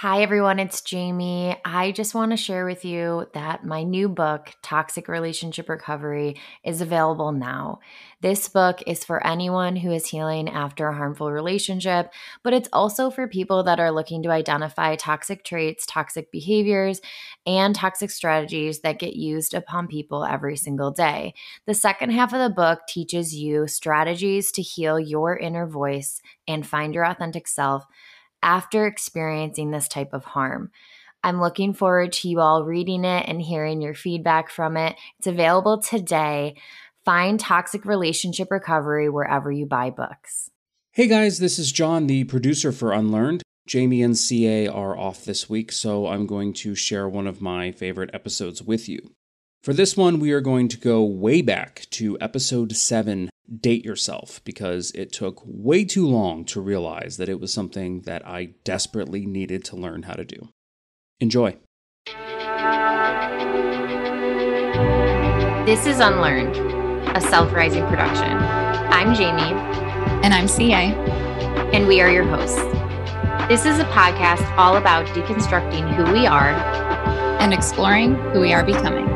Hi, everyone. It's Jaime. I just want to share with you that my new book, Toxic Relationship Recovery, is available now. This book is for anyone who is healing after a harmful relationship, but it's also for people that are looking to identify toxic traits, toxic behaviors, and toxic strategies that get used upon people every single day. The second half of the book teaches you strategies to heal your inner voice and find your authentic self after experiencing this type of harm. I'm looking forward to you all reading it and hearing your feedback from it. It's available today. Find Toxic Relationship Recovery wherever you buy books. Hey guys, this is John, the producer for Unlearned. Jaime and CA are off this week, so I'm going to share one of my favorite episodes with you. For this one, we are going to go way back to episode 7 Date Yourself, because it took way too long to realize that it was something that I desperately needed to learn how to do. Enjoy. This is Unlearned, a self rising production. I'm Jaime. And I'm CA. And we are your hosts. This is a podcast all about deconstructing who we are and exploring who we are becoming.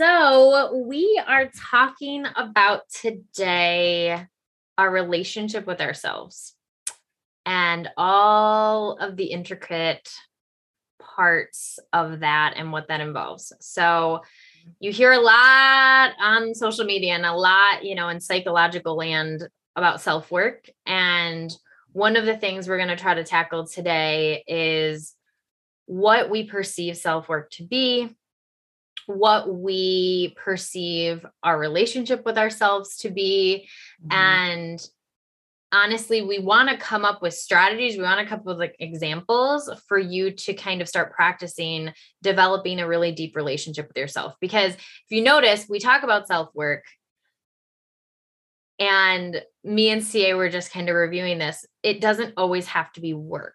So, we are talking about today our relationship with ourselves and all of the intricate parts of that and what that involves. So, you hear a lot on social media and a lot, you know, in psychological land about self work. And one of the things we're going to try to tackle today is what we perceive self work to be what we perceive our relationship with ourselves to be. Mm-hmm. And honestly, we want to come up with strategies. We want to come up with like examples for you to kind of start practicing developing a really deep relationship with yourself. Because if you notice, we talk about self work. And me and CA were just kind of reviewing this. It doesn't always have to be work.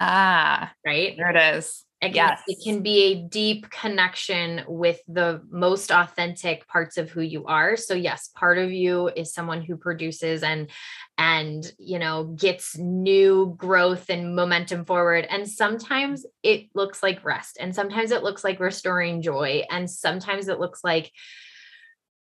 Ah, right. There it is. Yes. It can be a deep connection with the most authentic parts of who you are. So yes, part of you is someone who produces and and you know gets new growth and momentum forward and sometimes it looks like rest and sometimes it looks like restoring joy and sometimes it looks like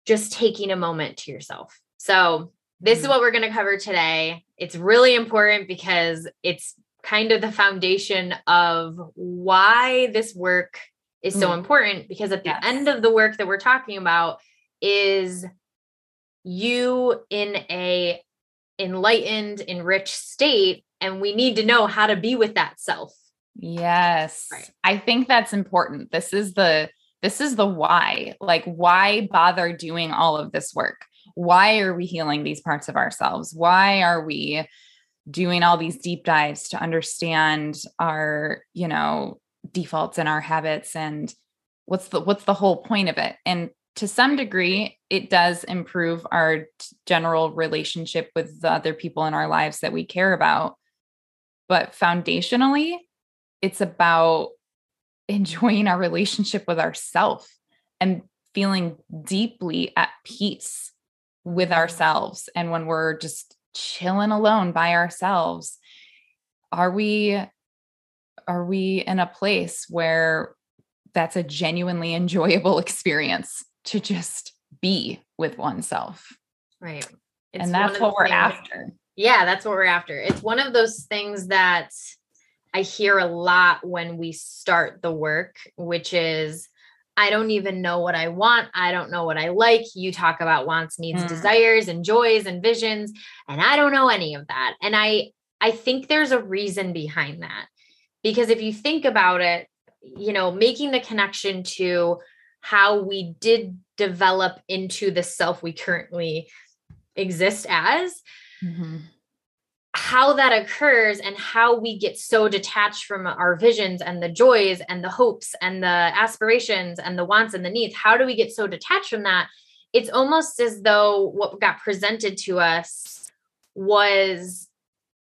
just taking a moment to yourself. So this mm-hmm. is what we're going to cover today. It's really important because it's kind of the foundation of why this work is so mm. important because at the yes. end of the work that we're talking about is you in a enlightened enriched state and we need to know how to be with that self yes right. i think that's important this is the this is the why like why bother doing all of this work why are we healing these parts of ourselves why are we doing all these deep dives to understand our you know defaults and our habits and what's the what's the whole point of it. And to some degree it does improve our general relationship with the other people in our lives that we care about. But foundationally it's about enjoying our relationship with ourself and feeling deeply at peace with ourselves. And when we're just chilling alone by ourselves are we are we in a place where that's a genuinely enjoyable experience to just be with oneself? Right. It's and that's what we're things, after. Yeah that's what we're after. It's one of those things that i hear a lot when we start the work which is I don't even know what I want. I don't know what I like. You talk about wants, needs, mm. desires, and joys and visions, and I don't know any of that. And I I think there's a reason behind that. Because if you think about it, you know, making the connection to how we did develop into the self we currently exist as, mm-hmm how that occurs and how we get so detached from our visions and the joys and the hopes and the aspirations and the wants and the needs how do we get so detached from that? It's almost as though what got presented to us was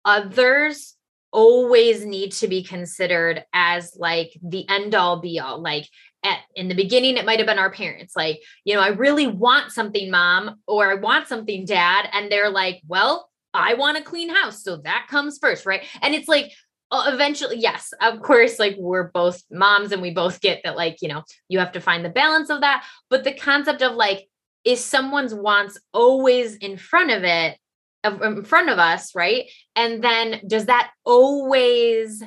others always need to be considered as like the end all be all like at, in the beginning it might have been our parents. Like you know i really want something mom or i want something dad and they're like well i want a clean house so that comes first right? And it's like uh, eventually yes of course like we're both moms and we both get that like you know you have to find the balance of that. But the concept of like is someone's wants always in front of it in front of us right? And then does that always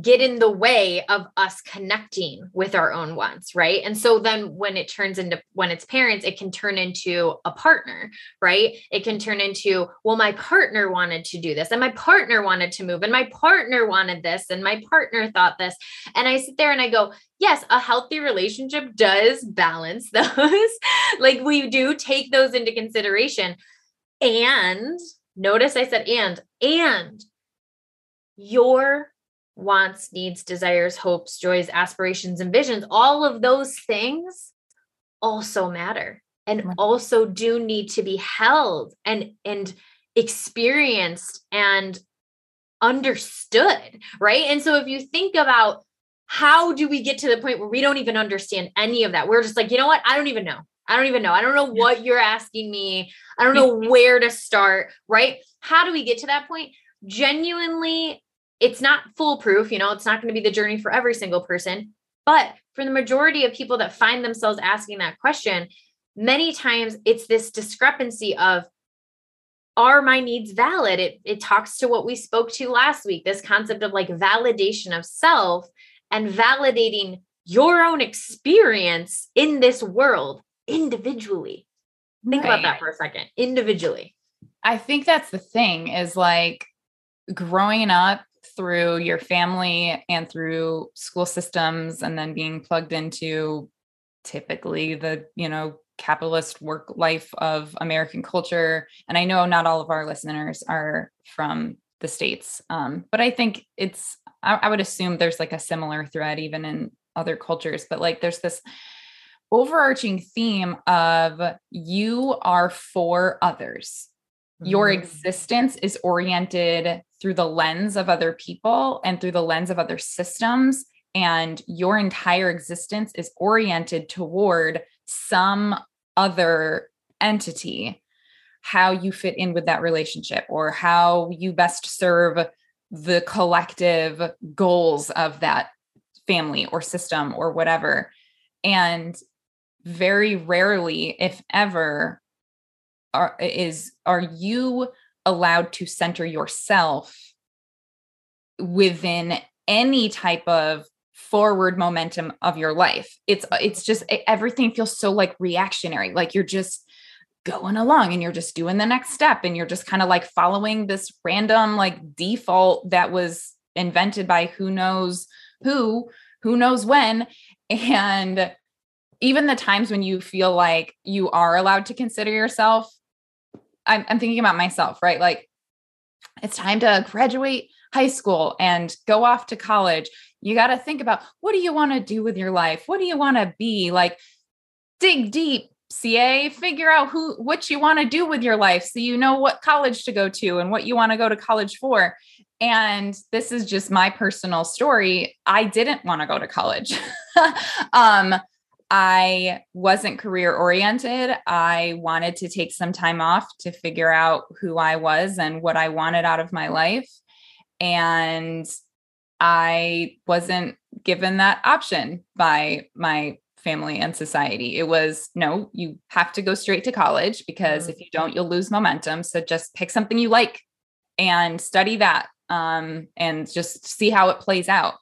get in the way of us connecting with our own wants right? And so then when it turns into when it's parents it can turn into a partner right? It can turn into well my partner wanted to do this and my partner wanted to move and my partner wanted this and my partner thought this. And i sit there and i go yes a healthy relationship does balance those. Like we do take those into consideration. And notice i said and and your wants, needs, desires, hopes, joys, aspirations, and visions, all of those things also matter and also do need to be held and and experienced and understood, right? And so if you think about how do we get to the point where we don't even understand any of that? We're just like, you know what? I don't even know. I don't even know. I don't know what you're asking me. I don't know where to start, right? How do we get to that point? Genuinely it's not foolproof, you know, it's not going to be the journey for every single person. But for the majority of people that find themselves asking that question, many times it's this discrepancy of are my needs valid? It, it talks to what we spoke to last week this concept of like validation of self and validating your own experience in this world individually. Think right. about that for a second individually. I think that's the thing is like growing up through your family and through school systems and then being plugged into typically the you know capitalist work life of american culture. And i know not all of our listeners are from the states um, but i think it's I, I would assume there's like a similar thread even in other cultures but like there's this overarching theme of you are for others your mm-hmm. existence is oriented through the lens of other people and through the lens of other systems and your entire existence is oriented toward some other entity how you fit in with that relationship or how you best serve the collective goals of that family or system or whatever and very rarely if ever are is are you allowed to center yourself within any type of forward momentum of your life? It's uh, it's just everything feels so like reactionary like you're just going along and you're just doing the next step and you're just kind of like following this random like default that was invented by who knows who who knows when. And even the times when you feel like you are allowed to consider yourself I'm, I'm thinking about myself, right? Like it's time to graduate high school and go off to college. You got to think about what do you want to do with your life? What do you want to be? Like dig deep, CA, figure out who what you want to do with your life so you know what college to go to and what you want to go to college for. And this is just my personal story. I didn't want to go to college. um I wasn't career oriented. I wanted to take some time off to figure out who I was and what I wanted out of my life. And I wasn't given that option by my family and society. It was no, you have to go straight to college because mm-hmm. if you don't, you'll lose momentum. So just pick something you like and study that um, and just see how it plays out.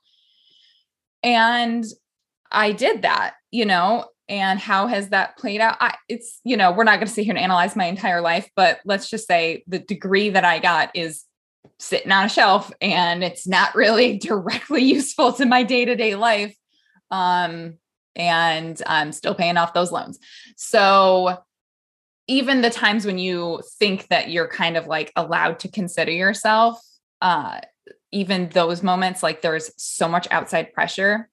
And I did that, you know, and how has that played out? I, it's, you know, we're not going to sit here and analyze my entire life, but let's just say the degree that I got is sitting on a shelf and it's not really directly useful to my day to day life. Um, and I'm still paying off those loans. So, even the times when you think that you're kind of like allowed to consider yourself, uh, even those moments, like there's so much outside pressure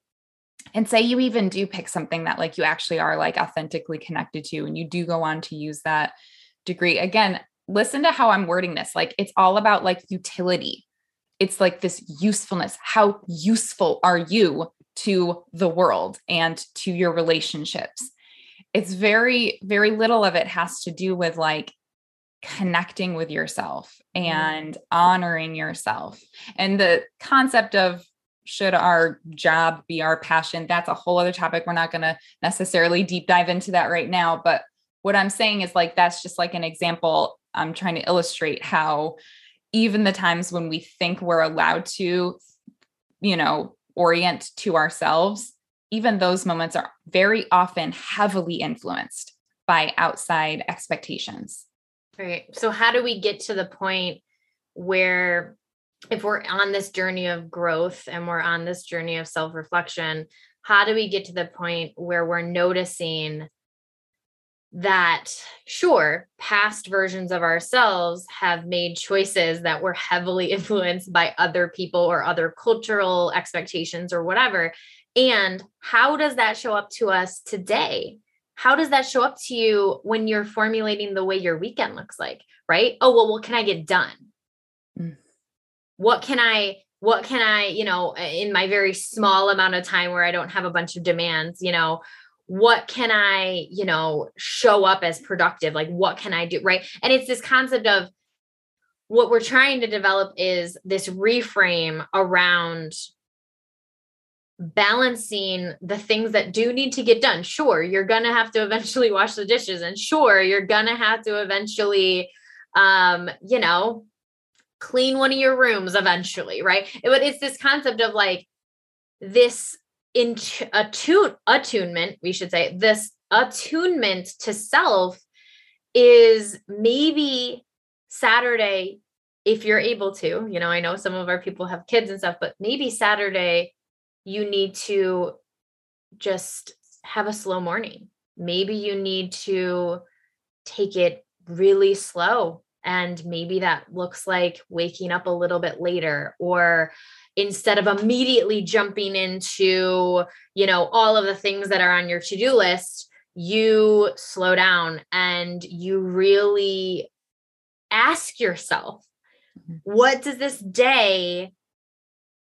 and say you even do pick something that like you actually are like authentically connected to and you do go on to use that degree again listen to how i'm wording this like it's all about like utility it's like this usefulness how useful are you to the world and to your relationships. It's very, very little of it has to do with like connecting with yourself mm-hmm. and honoring yourself. And the concept of should our job be our passion? That's a whole other topic. We're not going to necessarily deep dive into that right now. But what I'm saying is like, that's just like an example. I'm trying to illustrate how even the times when we think we're allowed to, you know, orient to ourselves, even those moments are very often heavily influenced by outside expectations. Right. So, how do we get to the point where, if we're on this journey of growth and we're on this journey of self reflection, how do we get to the point where we're noticing that, sure, past versions of ourselves have made choices that were heavily influenced by other people or other cultural expectations or whatever? And how does that show up to us today? How does that show up to you when you're formulating the way your weekend looks like? Right? Oh, well, what can I get done? What can I what can I, you know, in my very small amount of time where I don't have a bunch of demands, you know, what can I, you know, show up as productive? Like, what can I do? Right. And it's this concept of what we're trying to develop is this reframe around balancing the things that do need to get done. Sure, you're going to have to eventually wash the dishes and sure, you're going to have to eventually um, you know, clean one of your rooms eventually, right? But it's this concept of like this attune attunement, we should say, this attunement to self is maybe Saturday if you're able to. You know, I know some of our people have kids and stuff, but maybe Saturday you need to just have a slow morning. Maybe you need to take it really slow. And maybe that looks like waking up a little bit later, or instead of immediately jumping into, you know, all of the things that are on your to do list, you slow down and you really ask yourself, mm-hmm. what does this day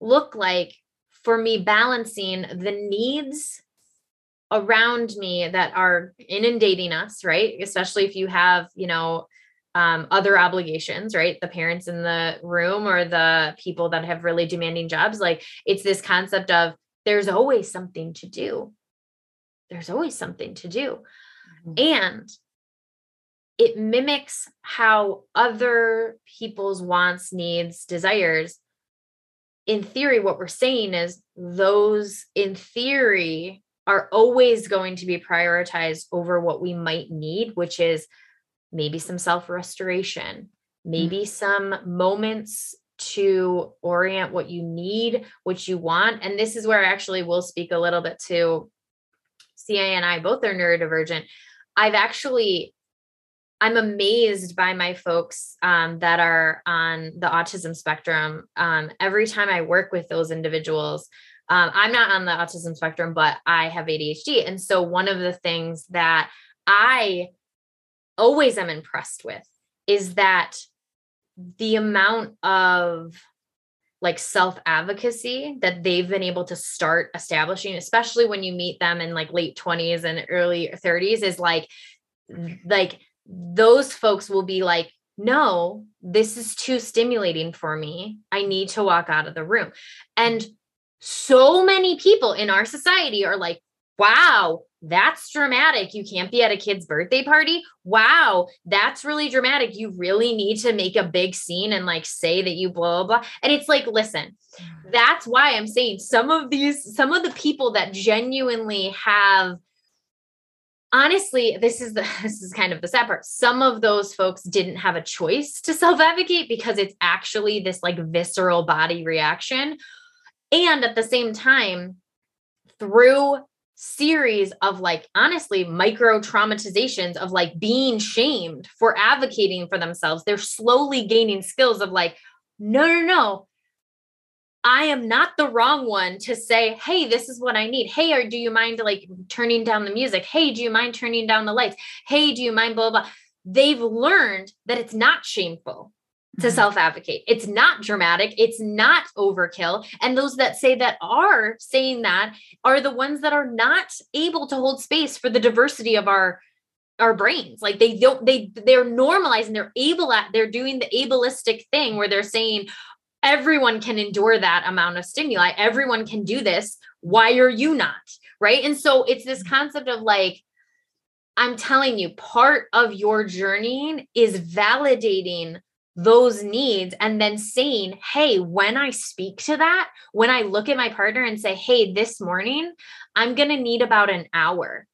look like for me balancing the needs around me that are inundating us, right? Especially if you have, you know, um, other obligations, right? The parents in the room or the people that have really demanding jobs. Like it's this concept of there's always something to do. There's always something to do. Mm-hmm. And it mimics how other people's wants, needs, desires in theory, what we're saying is those in theory are always going to be prioritized over what we might need, which is maybe some self restoration, maybe mm-hmm. some moments to orient what you need, what you want. And this is where I actually will speak a little bit to CA and I both are neurodivergent. I've actually I'm amazed by my folks um, that are on the autism spectrum. Um, every time I work with those individuals, um, I'm not on the autism spectrum, but I have ADHD. And so, one of the things that I always am impressed with is that the amount of like self advocacy that they've been able to start establishing, especially when you meet them in like late 20s and early 30s, is like, like those folks will be like, no, this is too stimulating for me. I need to walk out of the room. And so many people in our society are like, wow, that's dramatic. You can't be at a kid's birthday party. Wow, that's really dramatic. You really need to make a big scene and like say that you blah, blah, blah. And it's like, listen, mm. that's why I'm saying some of these, some of the people that genuinely have honestly this is the this is kind of the sad part some of those folks didn't have a choice to self-advocate because it's actually this like visceral body reaction and at the same time through series of like honestly micro traumatizations of like being shamed for advocating for themselves they're slowly gaining skills of like no no no I am not the wrong one to say, hey, this is what I need. Hey, or do you mind like turning down the music? Hey, do you mind turning down the lights? Hey, do you mind blah, blah, blah. They've learned that it's not shameful. To mm-hmm. self advocate. It's not dramatic, it's not overkill. And those that say that are saying that are the ones that are not able to hold space for the diversity of our our brains like they don't they they're normalizing they're able at they're doing the ableistic thing where they're saying everyone can endure that amount of stimuli everyone can do this why are you not right and so it's this mm-hmm. concept of like i'm telling you part of your journey is validating those needs and then saying, Hey, when I speak to that, when I look at my partner and say, Hey, this morning, I'm going to need about an hour.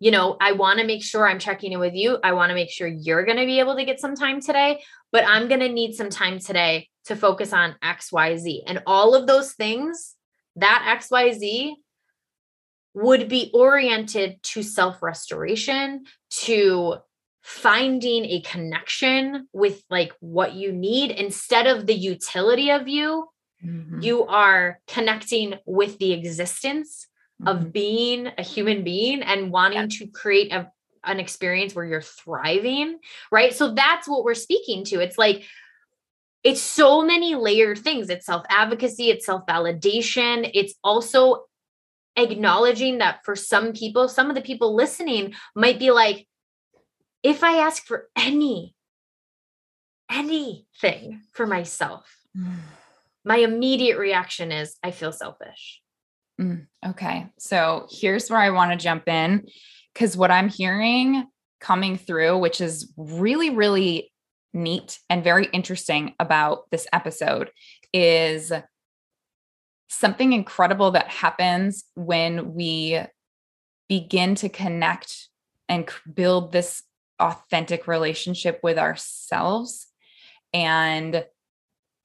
You know, I want to make sure I'm checking in with you. I want to make sure you're going to be able to get some time today, but I'm going to need some time today to focus on XYZ. And all of those things, that XYZ would be oriented to self restoration, to finding a connection with like what you need instead of the utility of you mm-hmm. you are connecting with the existence mm-hmm. of being a human being and wanting yeah. to create a, an experience where you're thriving right so that's what we're speaking to it's like it's so many layered things it's self advocacy it's self validation it's also acknowledging that for some people some of the people listening might be like if I ask for any, anything for myself, mm. my immediate reaction is I feel selfish. Mm, okay. So here's where I want to jump in because what I'm hearing coming through, which is really, really neat and very interesting about this episode, is something incredible that happens when we begin to connect and build this authentic relationship with ourselves and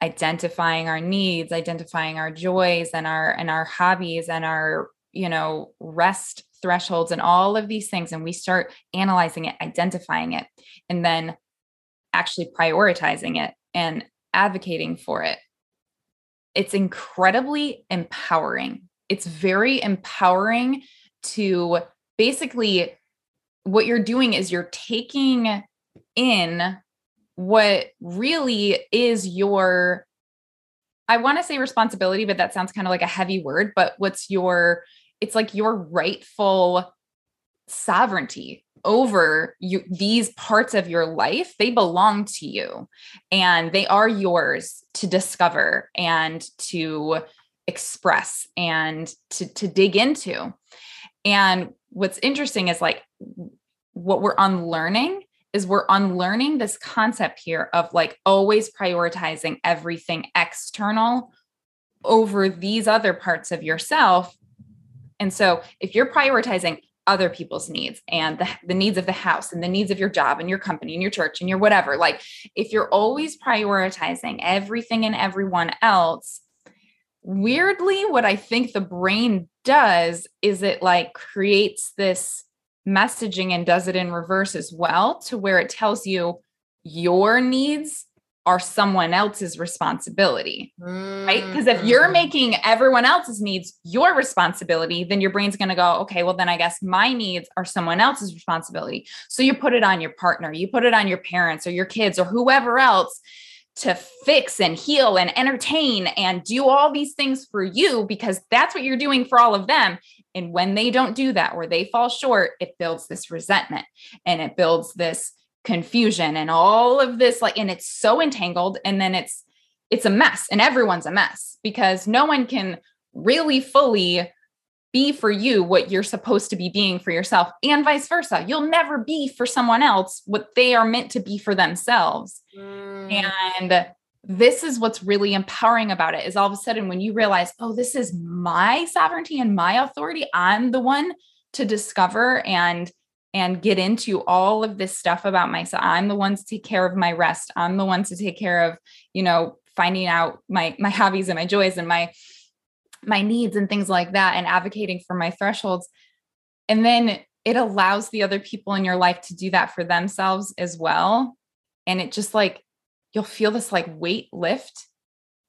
identifying our needs identifying our joys and our and our hobbies and our you know rest thresholds and all of these things. And we start analyzing it identifying it and then actually prioritizing it and advocating for it. It's incredibly empowering. It's very empowering to basically what you're doing is you're taking in what really is your I want to say responsibility, but that sounds kind of like a heavy word, but what's your it's like your rightful sovereignty over you these parts of your life. They belong to you and they are yours to discover and to express and to to dig into and what's interesting is like what we're unlearning is we're unlearning this concept here of like always prioritizing everything external over these other parts of yourself. And so if you're prioritizing other people's needs and the, the needs of the house and the needs of your job and your company and your church and your whatever, like if you're always prioritizing everything and everyone else, weirdly, what I think the brain does is it like creates this messaging and does it in reverse as well to where it tells you your needs are someone else's responsibility, mm-hmm. right? Because if you're mm-hmm. making everyone else's needs your responsibility, then your brain's going to go, okay, well, then I guess my needs are someone else's responsibility. So you put it on your partner, you put it on your parents or your kids or whoever else to fix and heal and entertain and do all these things for you because that's what you're doing for all of them. And when they don't do that or they fall short, it builds this resentment and it builds this confusion and all of this like and it's so entangled and then it's it's a mess and everyone's a mess because no one can really fully be for you what you're supposed to be being for yourself and vice versa. You'll never be for someone else what they are meant to be for themselves. Mm. And this is what's really empowering about it is all of a sudden when you realize, oh, this is my sovereignty and my authority, I'm the one to discover and and get into all of this stuff about myself. I'm the one to take care of my rest. I'm the one to take care of, you know, finding out my my hobbies and my joys and my my needs and things like that and advocating for my thresholds. And then it allows the other people in your life to do that for themselves as well. And it just like, you'll feel this like weight lift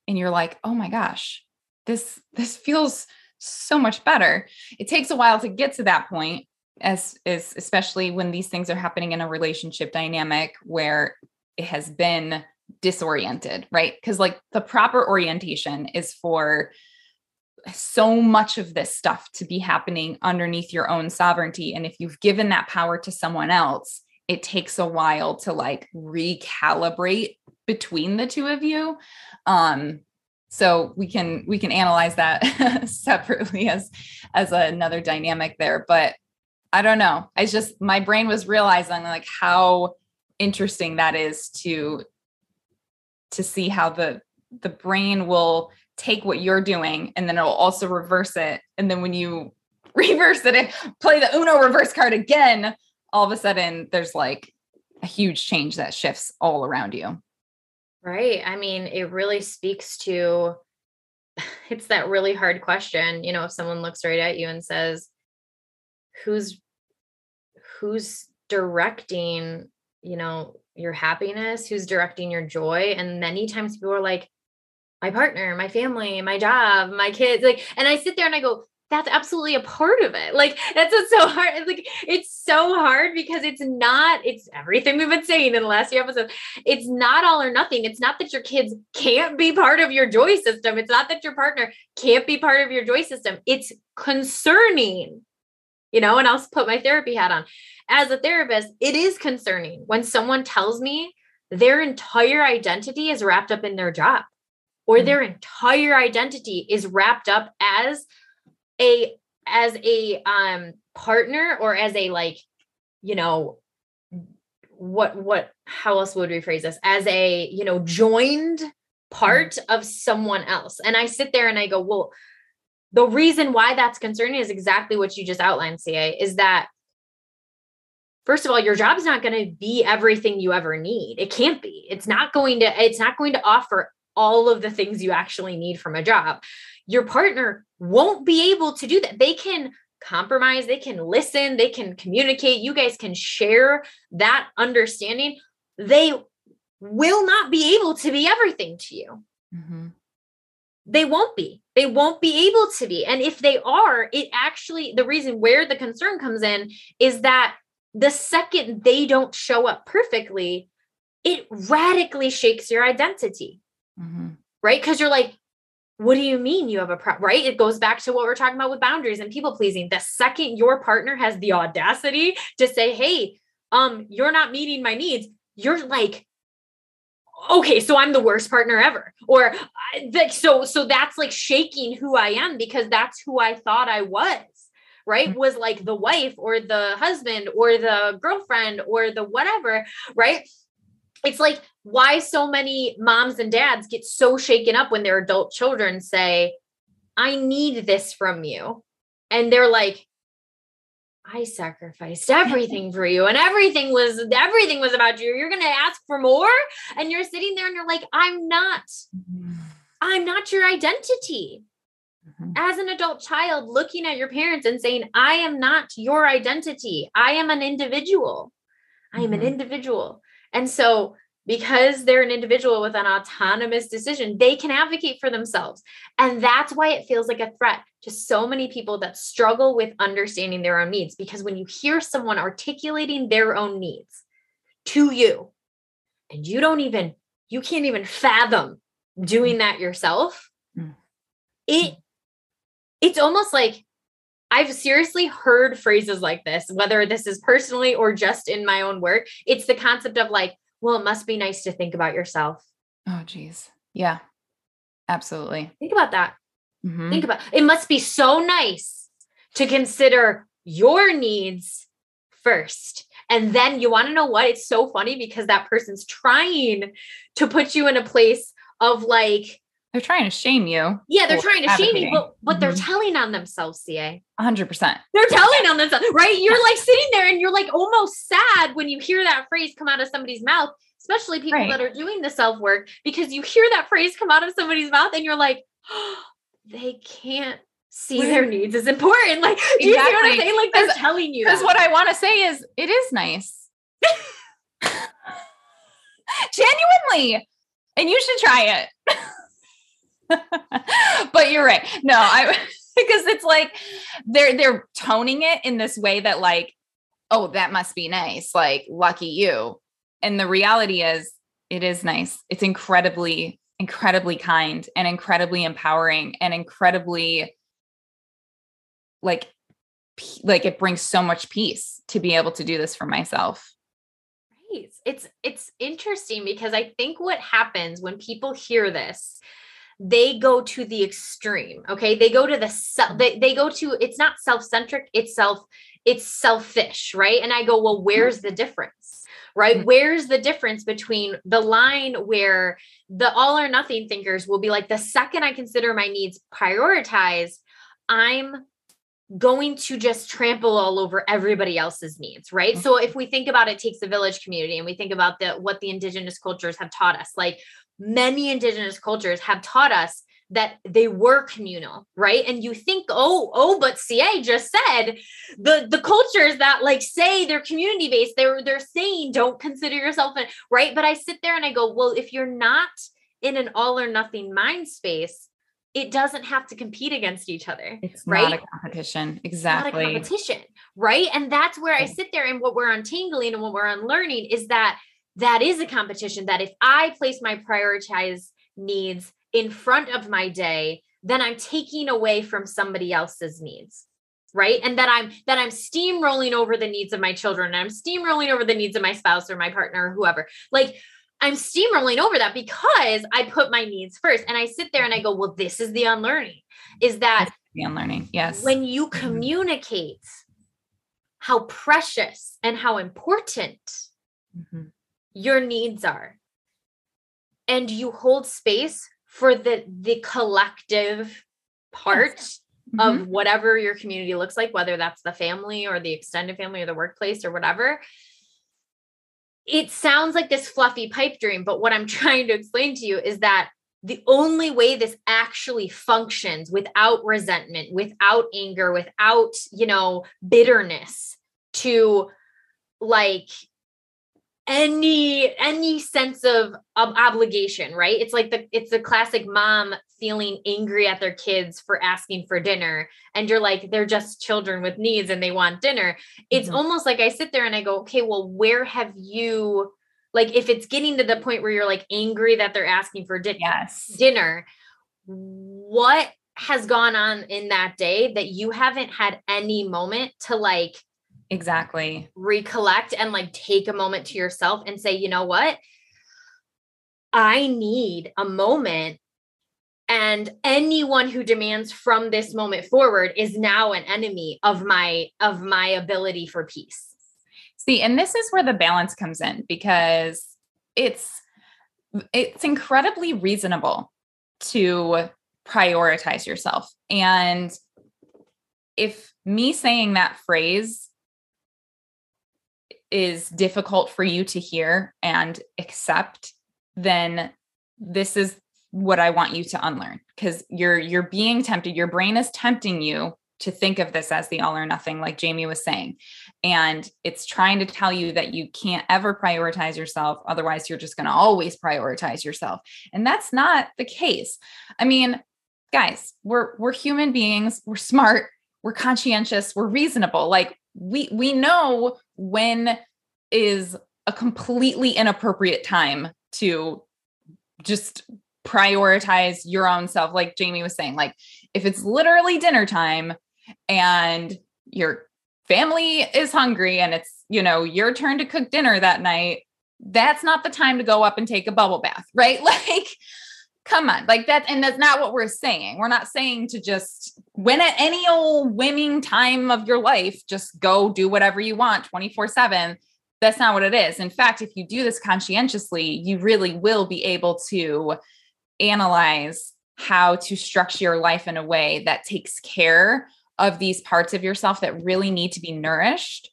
and you're like, oh my gosh, this, this feels so much better. It takes a while to get to that point as is especially when these things are happening in a relationship dynamic where it has been disoriented, right? Because like the proper orientation is for so much of this stuff to be happening underneath your own sovereignty. And if you've given that power to someone else, it takes a while to like recalibrate between the two of you. Um, so we can we can analyze that separately as as another dynamic there. But I don't know. I just my brain was realizing like how interesting that is to to see how the the brain will take what you're doing and then it'll also reverse it. And then when you reverse it play the Uno reverse card again, all of a sudden there's like a huge change that shifts all around you. Right. I mean, it really speaks to it's that really hard question. You know, if someone looks right at you and says, who's who's directing, you know, your happiness, who's directing your joy? And many times people are like, my partner, my family, my job, my kids. Like, and I sit there and I go, that's absolutely a part of it. Like that's what's so hard. It's like it's so hard because it's not, it's everything we've been saying in the last few episodes. It's not all or nothing. It's not that your kids can't be part of your joy system. It's not that your partner can't be part of your joy system. It's concerning, you know, and I'll put my therapy hat on. As a therapist, it is concerning when someone tells me their entire identity is wrapped up in their job or mm-hmm. their entire identity is wrapped up as a as a um partner or as a like you know what what how else would we phrase this as a you know joined part mm-hmm. of someone else and i sit there and i go well the reason why that's concerning is exactly what you just outlined ca is that first of all your job is not going to be everything you ever need it can't be it's not going to it's not going to offer all of the things you actually need from a job your partner won't be able to do that. They can compromise, they can listen, they can communicate. You guys can share that understanding. They will not be able to be everything to you. Mm-hmm. They won't be. They won't be able to be. And if they are, it actually, the reason where the concern comes in is that the second they don't show up perfectly, it radically shakes your identity. Mm-hmm. Right. Cause you're like, what do you mean you have a problem? Right. It goes back to what we're talking about with boundaries and people pleasing. The second your partner has the audacity to say, Hey, um, you're not meeting my needs, you're like, okay, so I'm the worst partner ever. Or like, so, so that's like shaking who I am because that's who I thought I was right mm-hmm. was like the wife or the husband or the girlfriend or the whatever right it's like why so many moms and dads get so shaken up when their adult children say, I need this from you. And they're like, I sacrificed everything for you and everything was everything was about you. You're going to ask for more and you're sitting there and you're like, I'm not mm-hmm. I'm not your identity. Mm-hmm. As an adult child looking at your parents and saying, I am not your identity. I am an individual. I am mm-hmm. an individual. And so because they're an individual with an autonomous decision, they can advocate for themselves. And that's why it feels like a threat to so many people that struggle with understanding their own needs. Because when you hear someone articulating their own needs to you, and you don't even, you can't even fathom doing that yourself, mm. it it's almost like I've seriously heard phrases like this, whether this is personally or just in my own work. It's the concept of like, well, it must be nice to think about yourself. Oh, geez. Yeah, absolutely. Think about that. Mm-hmm. Think about it. Must be so nice to consider your needs first. And then you want to know what? It's so funny because that person's trying to put you in a place of like, they're trying to shame you. Yeah, they're trying to advocating. shame you, but but mm-hmm. they're telling on themselves, CA. 100%. They're telling on themselves, right? You're like sitting there and you're like almost sad when you hear that phrase come out of somebody's mouth, especially people right. that are doing the self work, because you hear that phrase come out of somebody's mouth and you're like, oh, they can't see their needs as important. Like, do you exactly. see what I'm saying? Like, they're telling you. Because what I want to say is, it is nice. Genuinely. And you should try it. but you're right. No, I because it's like they're they're toning it in this way that like, oh, that must be nice. Like, lucky you. And the reality is It is nice. It's incredibly, incredibly kind and incredibly empowering and incredibly like like it brings so much peace to be able to do this for myself. It's it's interesting because I think what happens when people hear this they go to the extreme okay? They go to the self mm. they, they go to it's not self-centric it's self it's selfish right? And i go well mm. where's the difference right? Mm-hmm. Where's the difference between the line where the all or nothing thinkers will be like, the second I consider my needs prioritized, I'm going to just trample all over everybody else's needs right? Mm. So if we think about it takes a village community and we think about the what the indigenous cultures have taught us like many indigenous cultures have taught us that they were communal, right? And you think, oh, oh, but CA just said the the cultures that like say they're community based, they're they're saying don't consider yourself an right. But I sit there and I go, well, if you're not in an all or nothing mind space, it doesn't have to compete against each other. It's right? not a competition. Exactly. It's not a competition. Right. And that's where I sit there and what we're untangling and what we're unlearning is that that is a competition that if I place my prioritized needs in front of my day, then I'm taking away from somebody else's needs right? And that i'm that i'm steamrolling over the needs of my children and i'm steamrolling over the needs of my spouse or my partner or whoever. Like i'm steamrolling over that because i put my needs first. And i sit there and i go well this is the unlearning. Is that the unlearning yes. when you mm-hmm. communicate how precious and how important mm-hmm. Your needs are and you hold space for the the collective part yes. mm-hmm. of whatever your community looks like whether that's the family or the extended family or the workplace or whatever it sounds like this fluffy pipe dream but what i'm trying to explain to you is that the only way this actually functions without resentment without anger without you know bitterness to like any any sense of, of obligation right it's like the it's the classic mom feeling angry at their kids for asking for dinner and you're like they're just children with needs and they want dinner it's mm-hmm. almost like i sit there and i go okay well where have you like if it's getting to the point where you're like angry that they're asking for di- yes. dinner what has gone on in that day that you haven't had any moment to like Exactly. Recollect and like take a moment to yourself and say, you know what? I need a moment. And anyone who demands from this moment forward is now an enemy of my of my ability for peace. See, and this is where the balance comes in because it's it's incredibly reasonable to prioritize yourself. And if me saying that phrase is difficult for you to hear and accept, then this is what I want you to unlearn because you're you're being tempted. Your brain is tempting you to think of this as the all or nothing, like Jaime was saying. And it's trying to tell you that you can't ever prioritize yourself. Otherwise, you're just going to always prioritize yourself. And that's not the case. I mean, guys, we're we're human beings, we're smart, we're conscientious, we're reasonable. Like we we know when is a completely inappropriate time to just prioritize your own self like Jaime was saying like if it's literally dinner time and your family is hungry and it's you know your turn to cook dinner that night that's not the time to go up and take a bubble bath right? Like come on like that and that's not what we're saying. We're not saying to just when at any old winning time of your life just go do whatever you want 24 7 that's not what it is. In fact if you do this conscientiously you really will be able to analyze how to structure your life in a way that takes care of these parts of yourself that really need to be nourished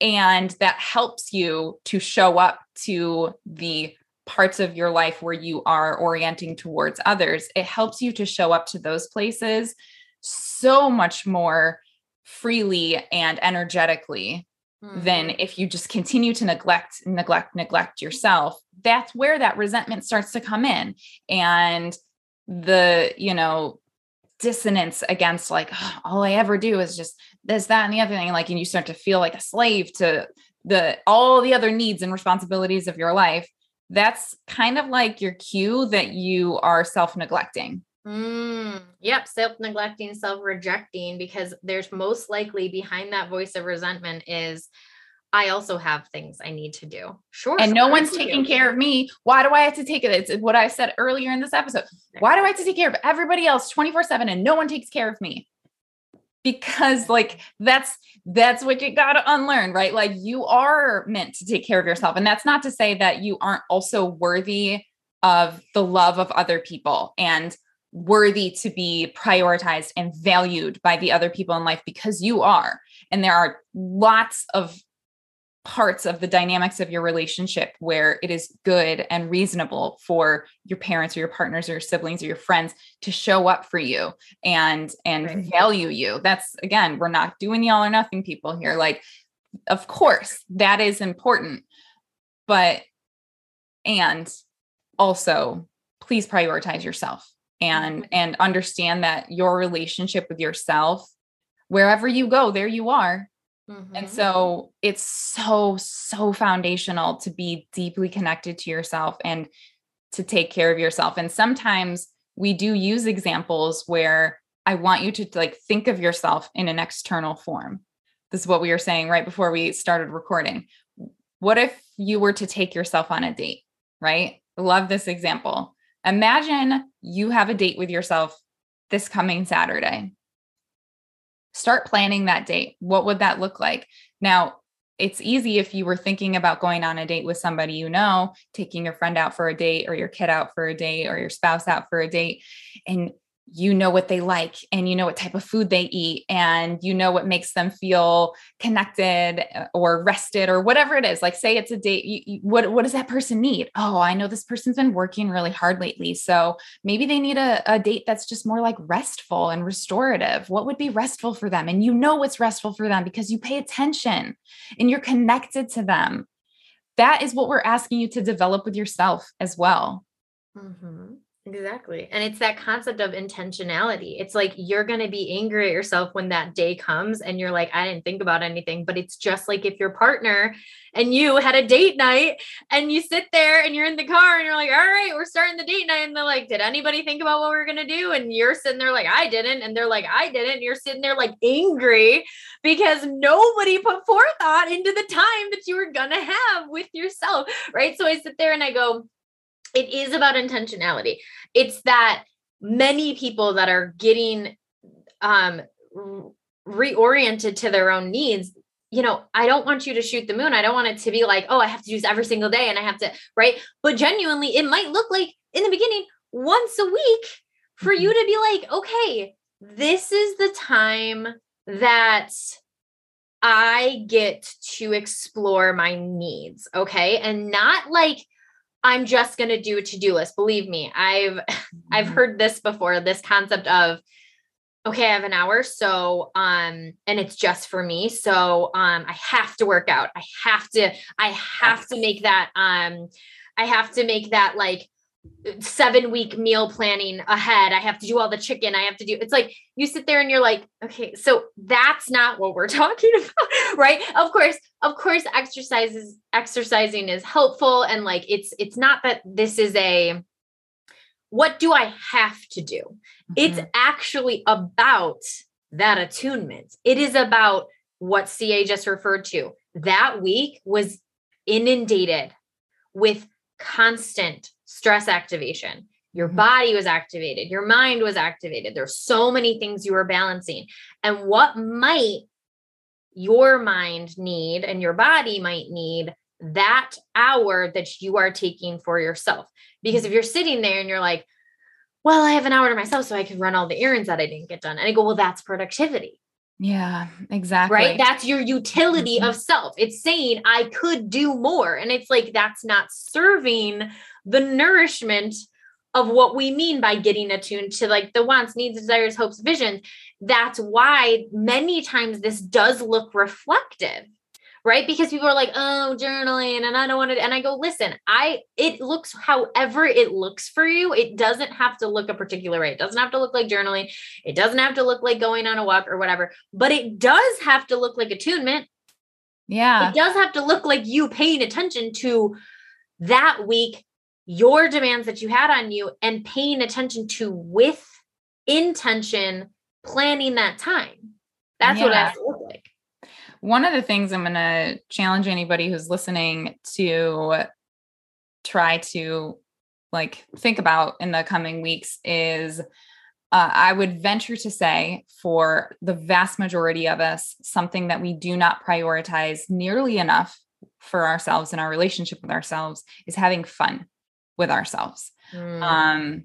and that helps you to show up to the parts of your life where you are orienting towards others, it helps you to show up to those places so much more freely and energetically mm-hmm. than if you just continue to neglect, neglect, neglect yourself. That's where that resentment starts to come in. And the, you know, dissonance against like oh, all I ever do is just this, that, and the other thing. Like, and you start to feel like a slave to the all the other needs and responsibilities of your life that's kind of like your cue that you are self neglecting. Mm, yep, self neglecting, self rejecting, because there's most likely behind that voice of resentment is I also have things I need to do. Sure. And no one's taking do. care of me. Why do I have to take it? It's what I said earlier in this episode. Why do I have to take care of everybody else 24 7 and no one takes care of me? Because like that's that's what you got to unlearn, right? Like you are meant to take care of yourself. And that's not to say that you aren't also worthy of the love of other people and worthy to be prioritized and valued by the other people in life because you are. And there are lots of parts of the dynamics of your relationship where it is good and reasonable for your parents or your partners or your siblings or your friends to show up for you and and right. value you that's again we're not doing the all or nothing people here like of course that is important but and also please prioritize yourself and mm-hmm. and understand that your relationship with yourself wherever you go there you are Mm-hmm. And so it's so, so foundational to be deeply connected to yourself and to take care of yourself. And sometimes we do use examples where I want you to like think of yourself in an external form. This is what we were saying right before we started recording. What if you were to take yourself on a date, right? Love this example. Imagine you have a date with yourself this coming Saturday start planning that date. What would that look like? Now, it's easy if you were thinking about going on a date with somebody you know, taking your friend out for a date or your kid out for a date or your spouse out for a date. And you know what they like and you know what type of food they eat and you know what makes them feel connected uh, or rested or whatever it is. Like say it's a date you, you, what what does that person need? Oh i know this person's been working really hard lately so maybe they need a, a date that's just more like restful and restorative. What would be restful for them? And you know what's restful for them because you pay attention and you're connected to them. That is what we're asking you to develop with yourself as well. Mm-hmm. Exactly. And it's that concept of intentionality. It's like you're going to be angry at yourself when that day comes and you're like, I didn't think about anything. But it's just like if your partner and you had a date night and you sit there and you're in the car and you're like, all right, we're starting the date night. And they're like, did anybody think about what we are going to do? And you're sitting there like, I didn't. And they're like, I didn't. And you're sitting there like angry because nobody put forethought into the time that you were going to have with yourself. Right. So I sit there and I go, it is about intentionality. It's that many people that are getting um, reoriented to their own needs you know, I don't want you to shoot the moon. I don't want it to be like, oh, I have to do this every single day and I have to, right? But genuinely, it might look like in the beginning, once a week for you mm-hmm. to be like, okay, this is the time that I get to explore my needs. Okay. And not like, I'm just going to do a to-do list. Believe me, I've I've mm-hmm. heard this before, this concept of okay, I have an hour so um and it's just for me. So um I have to work out. I have to I have to make that um I have to make that like seven week meal planning ahead. I have to do all the chicken. I have to do it's like you sit there and you're like, okay, so that's not what we're talking about, right? Of course, of course, exercises exercising is helpful and like it's it's not that this is a what do I have to do? Mm-hmm. It's actually about that attunement. It is about what CA just referred to. That week was inundated with constant stress activation. Your mm-hmm. body was activated, your mind was activated. There's so many things you were balancing. And what might your mind need and your body might need that hour that you are taking for yourself. Because if mm-hmm. you're sitting there and you're like, well, I have an hour to myself so I can run all the errands that I didn't get done. And I go, well, that's productivity. Yeah, exactly. Right. That's your utility mm-hmm. of self. It's saying I could do more. And it's like, that's not serving the nourishment of what we mean by getting attuned to like the wants, needs, desires, hopes, visions. That's why many times this does look reflective right? Because people are like, oh, journaling, and I don't want to. And I go, listen, I it looks however it looks for you. It doesn't have to look a particular way. It doesn't have to look like journaling. It doesn't have to look like going on a walk or whatever. But it does have to look like attunement. Yeah. It does have to look like you paying attention to that week your demands that you had on you and paying attention to with intention planning that time. That's yeah. what it has to look like. One of the things I'm going to challenge anybody who's listening to try to like think about in the coming weeks is uh, I would venture to say for the vast majority of us, something that we do not prioritize nearly enough for ourselves and our relationship with ourselves is having fun with ourselves. Mm. Um,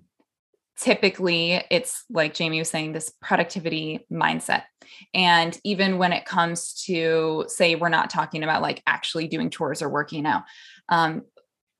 typically, it's like Jaime was saying, this productivity mindset. And even when it comes to, say, we're not talking about like actually doing chores or working out. Um,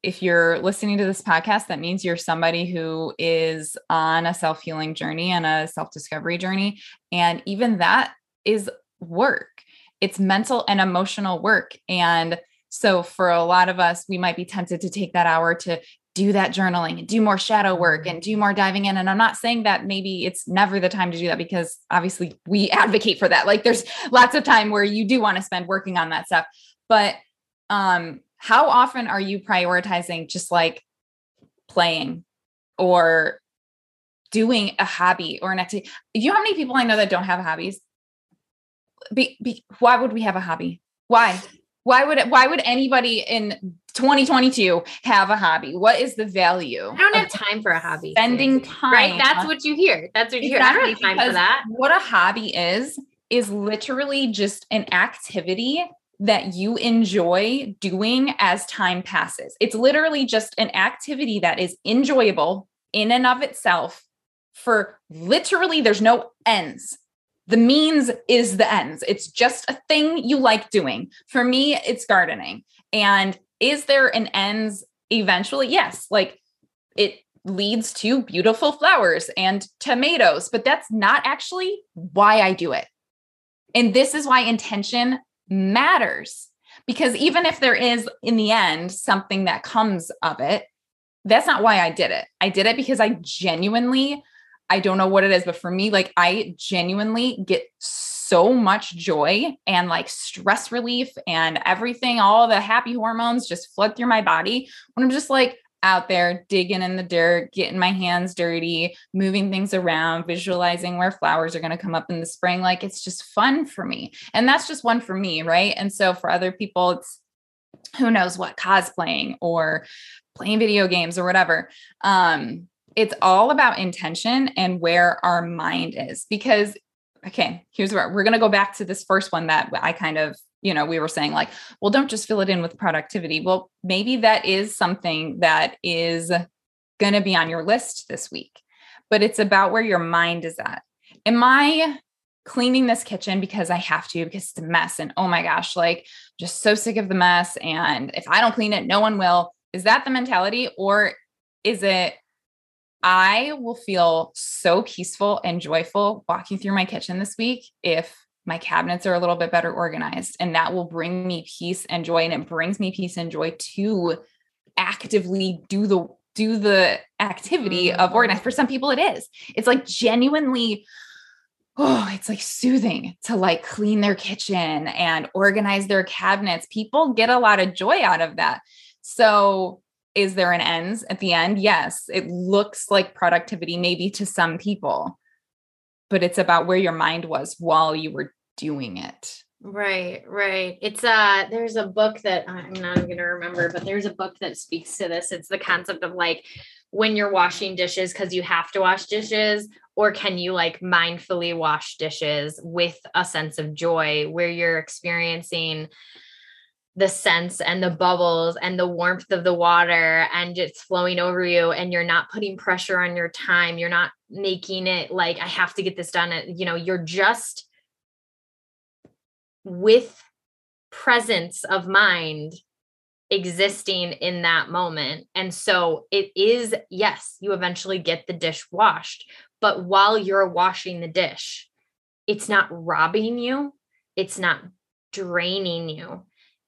if you're listening to this podcast, that means you're somebody who is on a self healing journey and a self discovery journey. And even that is work, it's mental and emotional work. And so, for a lot of us, we might be tempted to take that hour to do that journaling and do more shadow work and do more diving in. And I'm not saying that maybe it's never the time to do that because obviously we advocate for that. Like, there's lots of time where you do want to spend working on that stuff. But um, how often are you prioritizing just like playing or doing a hobby or an activity? You know how many people I know that don't have hobbies? Be, be, why would we have a hobby? Why? Why would why would anybody in 2022 have a hobby? What is the value? I don't have time for a hobby. Spending time. Right. That's what you hear. That's what you exactly, hear. I don't have time for that. What a hobby is, is literally just an activity that you enjoy doing as time passes. It's literally just an activity that is enjoyable in and of itself for literally, there's no ends. The means is the ends. It's just a thing you like doing. For me, it's gardening. And is there an ends eventually? Yes. Like it leads to beautiful flowers and tomatoes, but that's not actually why I do it. And this is why intention matters because even if there is in the end something that comes of it that's not why I did it. I did it because I genuinely I don't know what it is but for me like I genuinely get so much joy and like stress relief and everything all the happy hormones just flood through my body when I'm just like out there digging in the dirt, getting my hands dirty, moving things around, visualizing where flowers are going to come up in the spring. Like it's just fun for me. And that's just one for me. Right. And so for other people, it's who knows what cosplaying or playing video games or whatever. Um, it's all about intention and where our mind is because okay here's where we're going to go back to this first one that i kind of you know, we were saying like, well, don't just fill it in with productivity. Well, maybe that is something that is going to be on your list this week, but it's about where your mind is at. Am I cleaning this kitchen because I have to, because it's a mess? And oh my gosh, like, just so sick of the mess. And if I don't clean it, no one will. Is that the mentality? Or is it, I will feel so peaceful and joyful walking through my kitchen this week if my cabinets are a little bit better organized and that will bring me peace and joy and it brings me peace and joy to actively do the do the activity of mm-hmm. organize. For some people it is. It's like genuinely oh it's like soothing to like clean their kitchen and organize their cabinets. People get a lot of joy out of that. So is there an ends at the end yes it looks like productivity maybe to some people but it's about where your mind was while you were doing it. Right, right. It's uh there's a book that I'm not going to remember, but there's a book that speaks to this. It's the concept of like when you're washing dishes cuz you have to wash dishes or can you like mindfully wash dishes with a sense of joy where you're experiencing the sense and the bubbles and the warmth of the water and it's flowing over you and you're not putting pressure on your time. You're not making it like i have to get this done. You know you're just with presence of mind existing in that moment. And so it is yes you eventually get the dish washed but while you're washing the dish it's not robbing you it's not draining you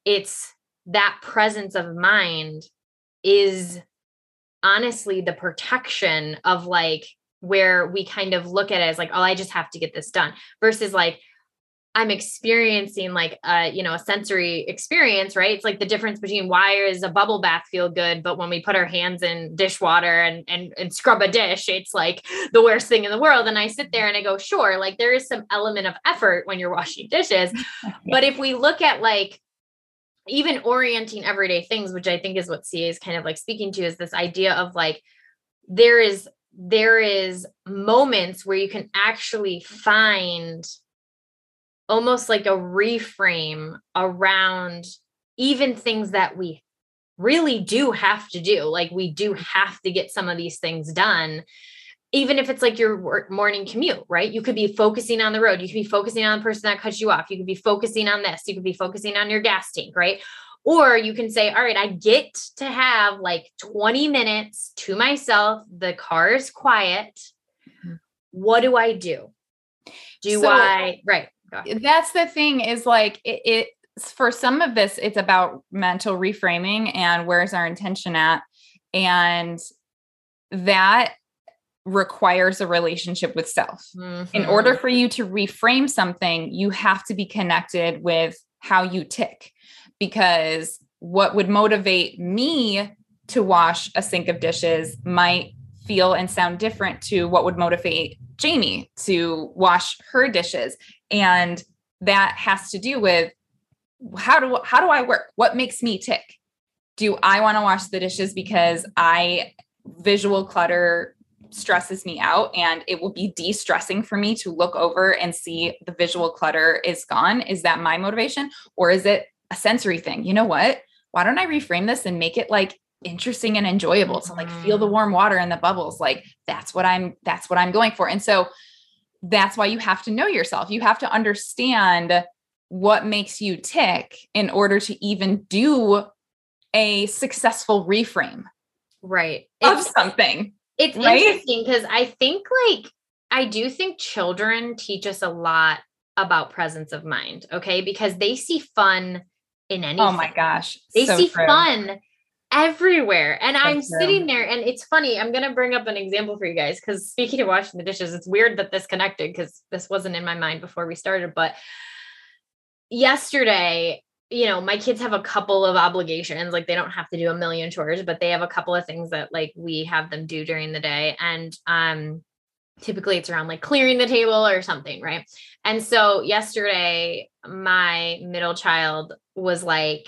it's that presence of mind is honestly the protection of like where we kind of look at it as like oh i just have to get this done versus like I'm experiencing like a, you know, a sensory experience, right? It's like the difference between why is a bubble bath feel good, but when we put our hands in dishwater and and and scrub a dish, it's like the worst thing in the world. And I sit there and I go, sure, like there is some element of effort when you're washing dishes. but if we look at like even orienting everyday things, which I think is what CA is kind of like speaking to, is this idea of like there is there is moments where you can actually find almost like a reframe around even things that we really do have to do. Like we do have to get some of these things done. Even if it's like your morning commute, right? You could be focusing on the road. You could be focusing on the person that cuts you off. You could be focusing on this. You could be focusing on your gas tank, right? Or you can say, all right, I get to have like 20 minutes to myself. The car is quiet. Mm-hmm. What do I do? Do so, I, right? That's the thing is like it, it for some of this, it's about mental reframing and where's our intention at. And that requires a relationship with self. Mm-hmm. In order for you to reframe something, you have to be connected with how you tick. Because what would motivate me to wash a sink of dishes might feel and sound different to what would motivate Jaime to wash her dishes and that has to do with how do how do I work? What makes me tick? Do I want to wash the dishes because I visual clutter stresses me out and it will be de-stressing for me to look over and see the visual clutter is gone? Is that my motivation or is it a sensory thing? You know what? Why don't I reframe this and make it like interesting and enjoyable to like feel the mm. warm water and the bubbles like that's what i'm that's what i'm going for and so that's why you have to know yourself. You have to understand what makes you tick in order to even do a successful reframe. Right. Of it's, something. It's right? interesting because I think like I do think children teach us a lot about presence of mind. Okay. Because they see fun in anything. Oh my gosh. They so see true. fun everywhere. And I'm sitting there, and it's funny. I'm going to bring up an example for you guys because speaking of washing the dishes, it's weird that this connected because this wasn't in my mind before we started. But yesterday, you know, my kids have a couple of obligations. Like they don't have to do a million chores, but they have a couple of things that like we have them do during the day. And um typically it's around like clearing the table or something, right? And so yesterday, my middle child was like,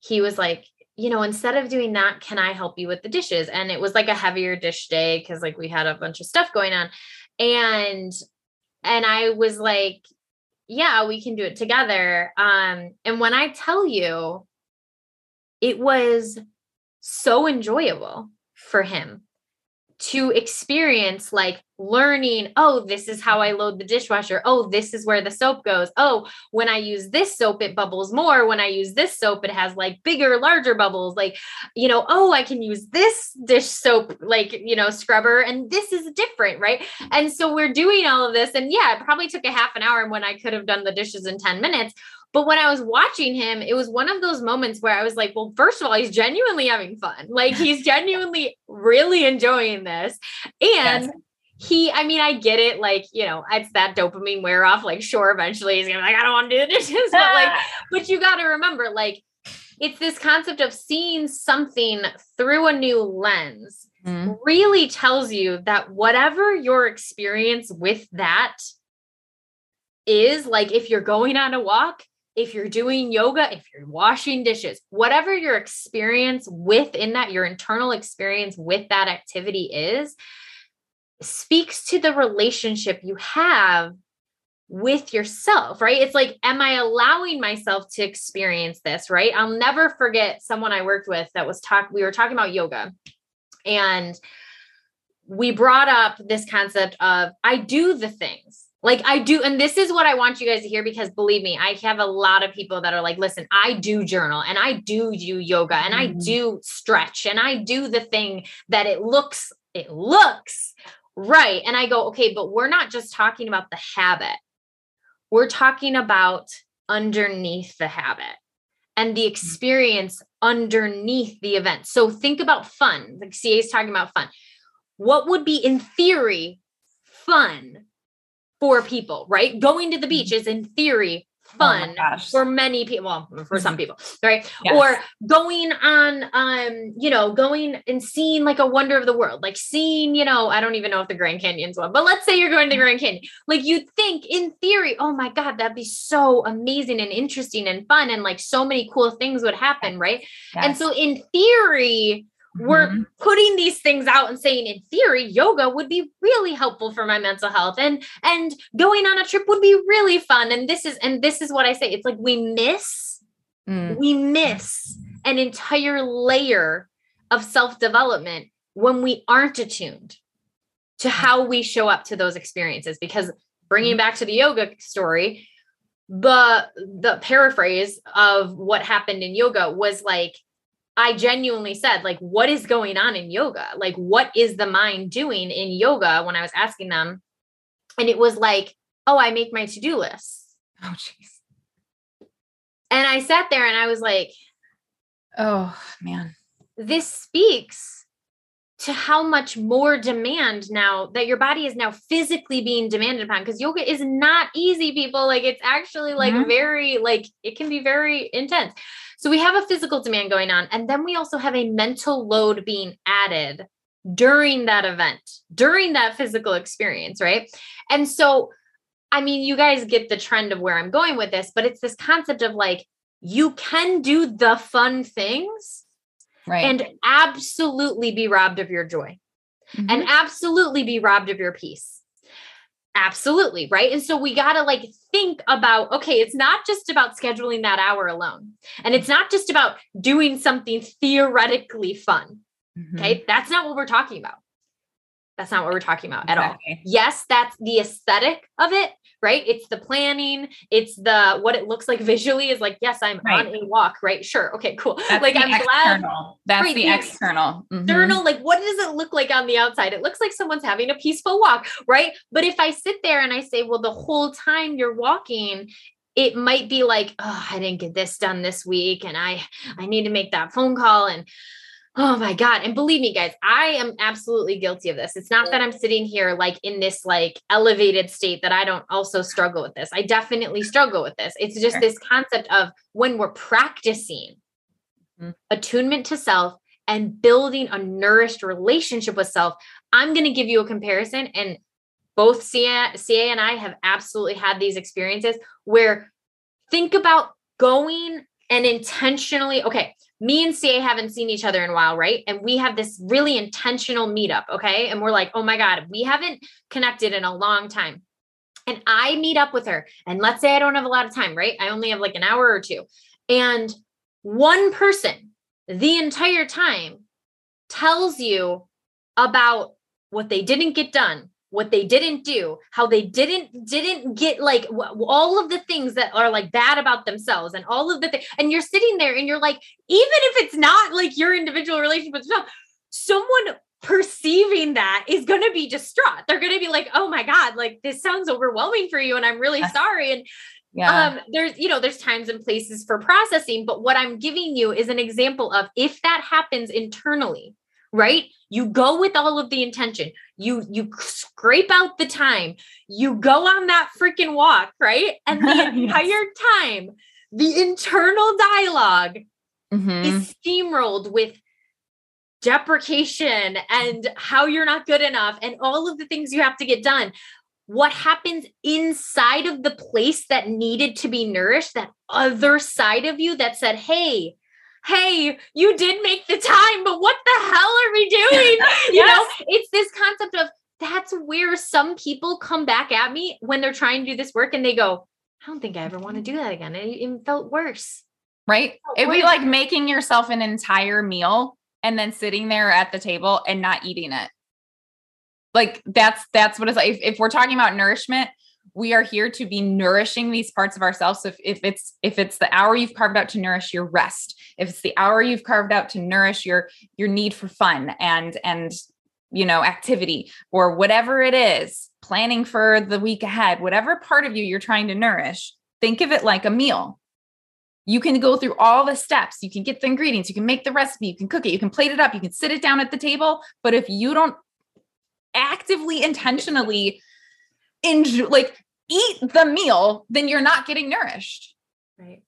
he was like, you know, instead of doing that, can I help you with the dishes? And it was like a heavier dish day because like we had a bunch of stuff going on. And and I was like, yeah, we can do it together. Um, and when I tell you, it was so enjoyable for him to experience like learning, oh, this is how I load the dishwasher. Oh, this is where the soap goes. Oh, when I use this soap, it bubbles more. When I use this soap, it has like bigger, larger bubbles. Like, you know, oh, I can use this dish soap, like, you know, scrubber, and this is different, right? And so we're doing all of this. And yeah, it probably took a half an hour when I could have done the dishes in 10 minutes. But when I was watching him, it was one of those moments where I was like, well, first of all, he's genuinely having fun. Like he's genuinely really enjoying this. And yes. he, I mean, I get it. Like, you know, it's that dopamine wear off. Like, sure, eventually he's gonna be like, I don't want to do the dishes. but like, but you gotta remember, like, it's this concept of seeing something through a new lens mm-hmm. really tells you that whatever your experience with that is like if you're going on a walk if you're doing yoga, if you're washing dishes, whatever your experience within that, your internal experience with that activity is, speaks to the relationship you have with yourself, right? It's like, am I allowing myself to experience this, right? I'll never forget someone I worked with that was talk, we were talking about yoga and we brought up this concept of I do the things like I do, and this is what I want you guys to hear because believe me, I have a lot of people that are like, listen, I do journal and I do do yoga and I mm-hmm. do stretch and I do the thing that it looks, it looks right. And I go, okay, but we're not just talking about the habit. We're talking about underneath the habit and the mm-hmm. experience underneath the event. So think about fun. Like CA is talking about fun. What would be in theory fun for people, right? Going to the beach is in theory Oh fun my for many people well, for some people right? Yes. or going on um you know going and seeing like a wonder of the world like seeing you know i don't even know if the grand canyon's one but let's say you're going to the grand canyon. Like you think in theory oh my god that'd be so amazing and interesting and fun and like so many cool things would happen right? And so in theory we're Mhm. putting these things out and saying in theory yoga would be really helpful for my mental health and and going on a trip would be really fun and this is and this is what i say it's like we miss Mm. we miss an entire layer of self-development when we aren't attuned to how we show up to those experiences because bringing back to the yoga story the the paraphrase of what happened in yoga was like I genuinely said, like, what is going on in yoga? Like, what is the mind doing in yoga when I was asking them? And it was like, oh, I make my to do list. Oh, jeez. And I sat there and I was like, Oh, man. this speaks to how much more demand now that your body is now physically being demanded upon because yoga is not easy people like it's actually like Mhm. very like it can be very intense so we have a physical demand going on and then we also have a mental load being added during that event during that physical experience right and so i mean you guys get the trend of where i'm going with this but it's this concept of like you can do the fun things Right. and absolutely be robbed of your joy Mhm. and absolutely be robbed of your peace. Absolutely. Right. And so we got to like think about okay, it's not just about scheduling that hour alone, and it's not just about doing something theoretically fun. Mhm. Okay. That's not what we're talking about. That's not what we're talking about at all. Yes, that's the aesthetic of it, right? It's the planning, it's the what it looks like visually is like, yes, I'm Right. on a walk, right? Sure. Okay, cool. That's like I'm glad. That's Right, the, the external. Mhm. external like what does it look like on the outside it looks like someone's having a peaceful walk right but if i sit there and i say well the whole time you're walking it might be like oh i didn't get this done this week and i i need to make that phone call and oh my god. And believe me guys i am absolutely guilty of this. It's not that i'm sitting here like in this like elevated state that i don't also struggle with this. I definitely struggle with this. It's just this concept of when we're practicing Mhm. attunement to self and building a nourished relationship with self. I'm going to give you a comparison, and both CA, CA and I have absolutely had these experiences where think about going and intentionally, okay, me and CA haven't seen each other in a while, right? And we have this really intentional meetup, okay? And we're like, oh my God, we haven't connected in a long time. And I meet up with her, and let's say I don't have a lot of time, right? I only have like an hour or two. And one person the entire time tells you about what they didn't get done what they didn't do how they didn't didn't get like w- all of the things that are like bad about themselves and all of the things and you're sitting there and you're like even if it's not like your individual relationship with yourself someone perceiving that is going to be distraught. They're going to be like oh my god like this sounds overwhelming for you and i'm really sorry. And Yeah. um there's you know there's times and places for processing but what i'm giving you is an example of if that happens internally right you go with all of the intention you you scrape out the time you go on that freaking walk right and the Yes. entire time the internal dialogue Mhm. is steamrolled with deprecation and how you're not good enough and all of the things you have to get done. What happens inside of the place that needed to be nourished, that other side of you that said, Hey, hey, you did make the time, but what the hell are we doing? You know, it's this concept of that's where some people come back at me when they're trying to do this work and they go, I don't think I ever want to do that again. It, it felt worse. right? It'd be like making yourself an entire meal and then sitting there at the table and not eating it. Like that's that's what it's like. If, if we're talking about nourishment, we are here to be nourishing these parts of ourselves. So if, if it's if it's the hour you've carved out to nourish your rest, if it's the hour you've carved out to nourish your your need for fun and and you know activity or whatever it is, planning for the week ahead, whatever part of you you're trying to nourish, think of it like a meal you can go through all the steps. You can get the ingredients, you can make the recipe, you can cook it, you can plate it up, you can sit it down at the table. But if you don't actively, intentionally enjoy like eat the meal, then you're not getting nourished. Right.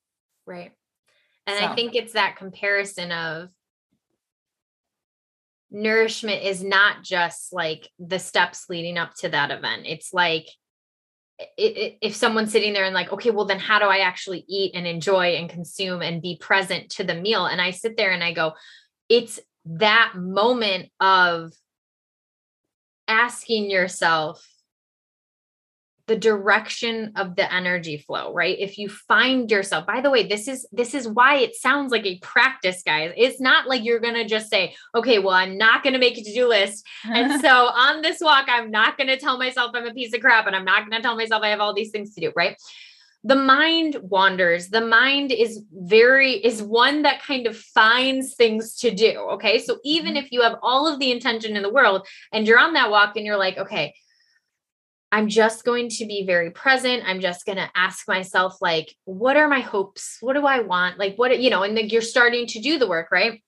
Right. And so. I think it's that comparison of nourishment is not just like the steps leading up to that event. It's like it, it, if someone's sitting there and like, okay, well, then how do I actually eat and enjoy and consume and be present to the meal? And I sit there and I go, it's that moment of asking yourself, the direction of the energy flow right? If you find yourself by the way this is this is why it sounds like a practice guys. It's not like you're going to just say okay well i'm not going to make a to-do list. And so on this walk i'm not going to tell myself i'm a piece of crap and i'm not going to tell myself i have all these things to do right? The mind wanders. The mind is very is one that kind of finds things to do okay? So even mm-hmm. if you have all of the intention in the world and you're on that walk and you're like okay I'm just going to be very present. I'm just going to ask myself, like, what are my hopes? What do I want? Like, what, you know, and then you're starting to do the work, right?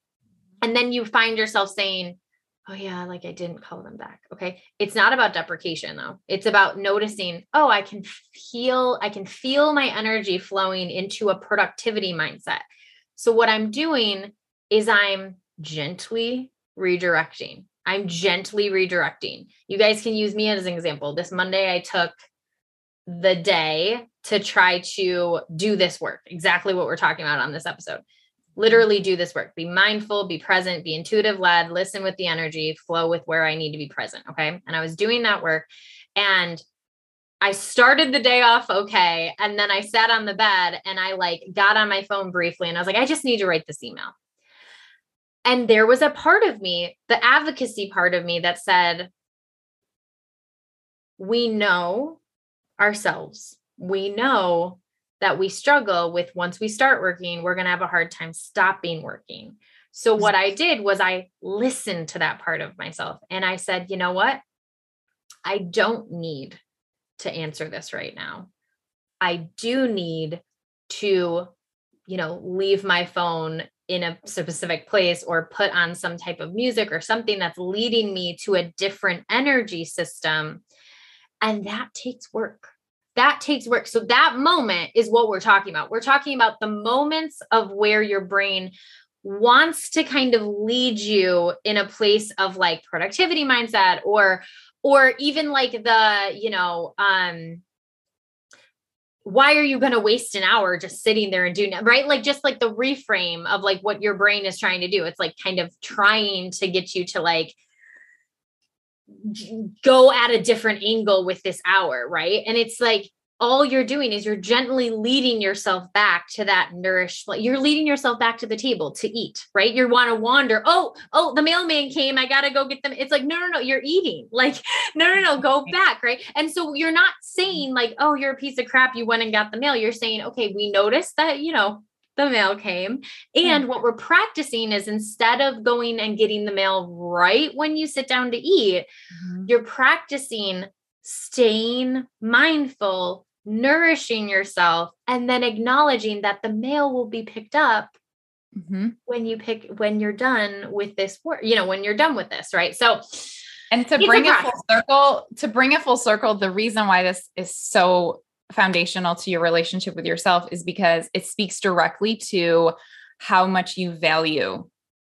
And then you find yourself saying, oh, yeah, like I didn't call them back. Okay. It's not about deprecation though. It's about noticing, oh, I can feel, I can feel my energy flowing into a productivity mindset. So what I'm doing is I'm gently redirecting. I'm gently redirecting. You guys can use me as an example. This Monday, I took the day to try to do this work, exactly what we're talking about on this episode. Literally do this work. Be mindful, be present, be intuitive led, listen with the energy, flow with where I need to be present. Okay. And I was doing that work and I started the day off okay. And then I sat on the bed and I like got on my phone briefly and I was like, I just need to write this email. And there was a part of me, the advocacy part of me that said, we know ourselves. We know that we struggle with once we start working, we're going to have a hard time stopping working. So, what I did was I listened to that part of myself and I said, you know what? I don't need to answer this right now. I do need to, you know, leave my phone in a specific place or put on some type of music or something that's leading me to a different energy system. And that takes work. That takes work. So, that moment is what we're talking about. We're talking about the moments of where your brain wants to kind of lead you in a place of like productivity mindset or or even like the you know um why are you going to waste an hour just sitting there and doing it right? Like just like the reframe of like what your brain is trying to do. It's like kind of trying to get you to like go at a different angle with this hour right? And it's like all you're doing is you're gently leading yourself back to that nourished you're leading yourself back to the table to eat right? You want to wander. Oh oh the mailman came. I gotta go get them. It's like no no no you're eating. Like no no no go back right? And so you're not saying like oh you're a piece of crap. You went and got the mail. You're saying okay we noticed that you know the mail came. And what we're practicing is instead of going and getting the mail right when you sit down to eat, mm-hmm. you're practicing staying mindful nourishing yourself and then acknowledging that the mail will be picked up mm-hmm. when you pick when you're done with this work you know when you're done with this right? So and to bring it full circle to bring it full circle the reason why this is so foundational to your relationship with yourself is because it speaks directly to how much you value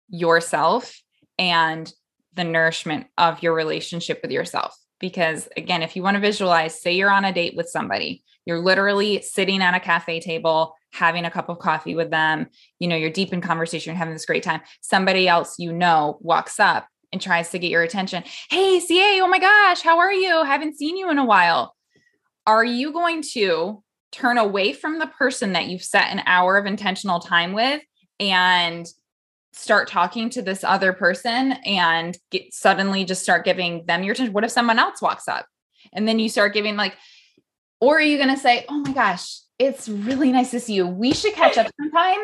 yourself and the nourishment of your relationship with yourself because again if you want to visualize say you're on a date with somebody you're literally sitting at a cafe table having a cup of coffee with them you know you're deep in conversation having this great time somebody else you know walks up and tries to get your attention hey ca oh my gosh how are you? Haven't seen you in a while. Are you going to turn away from the person that you've set an hour of intentional time with and start talking to this other person and get, suddenly just start giving them your attention? What if someone else walks up and then you start giving like, or are you going to say, oh my gosh, it's really nice to see you. We should catch up sometime.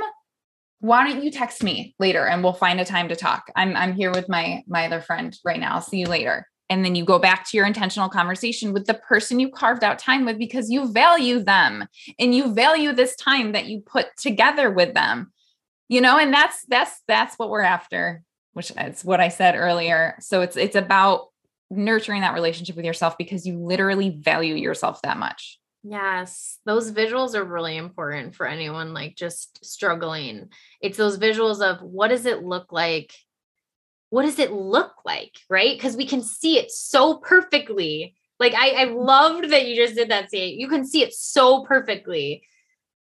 Why don't you text me later and we'll find a time to talk? I'm I'm here with my my other friend right now. I'll see you later. And then you go back to your intentional conversation with the person you carved out time with because you value them and you value this time that you put together with them you know and that's that's that's what we're after which is what i said earlier so it's it's about nurturing that relationship with yourself because you literally value yourself that much. Yes, those visuals are really important for anyone like just struggling. It's those visuals of what does it look like? What does it look like? Right? Because we can see it so perfectly. Like I, I loved that you just did that. See, you can see it so perfectly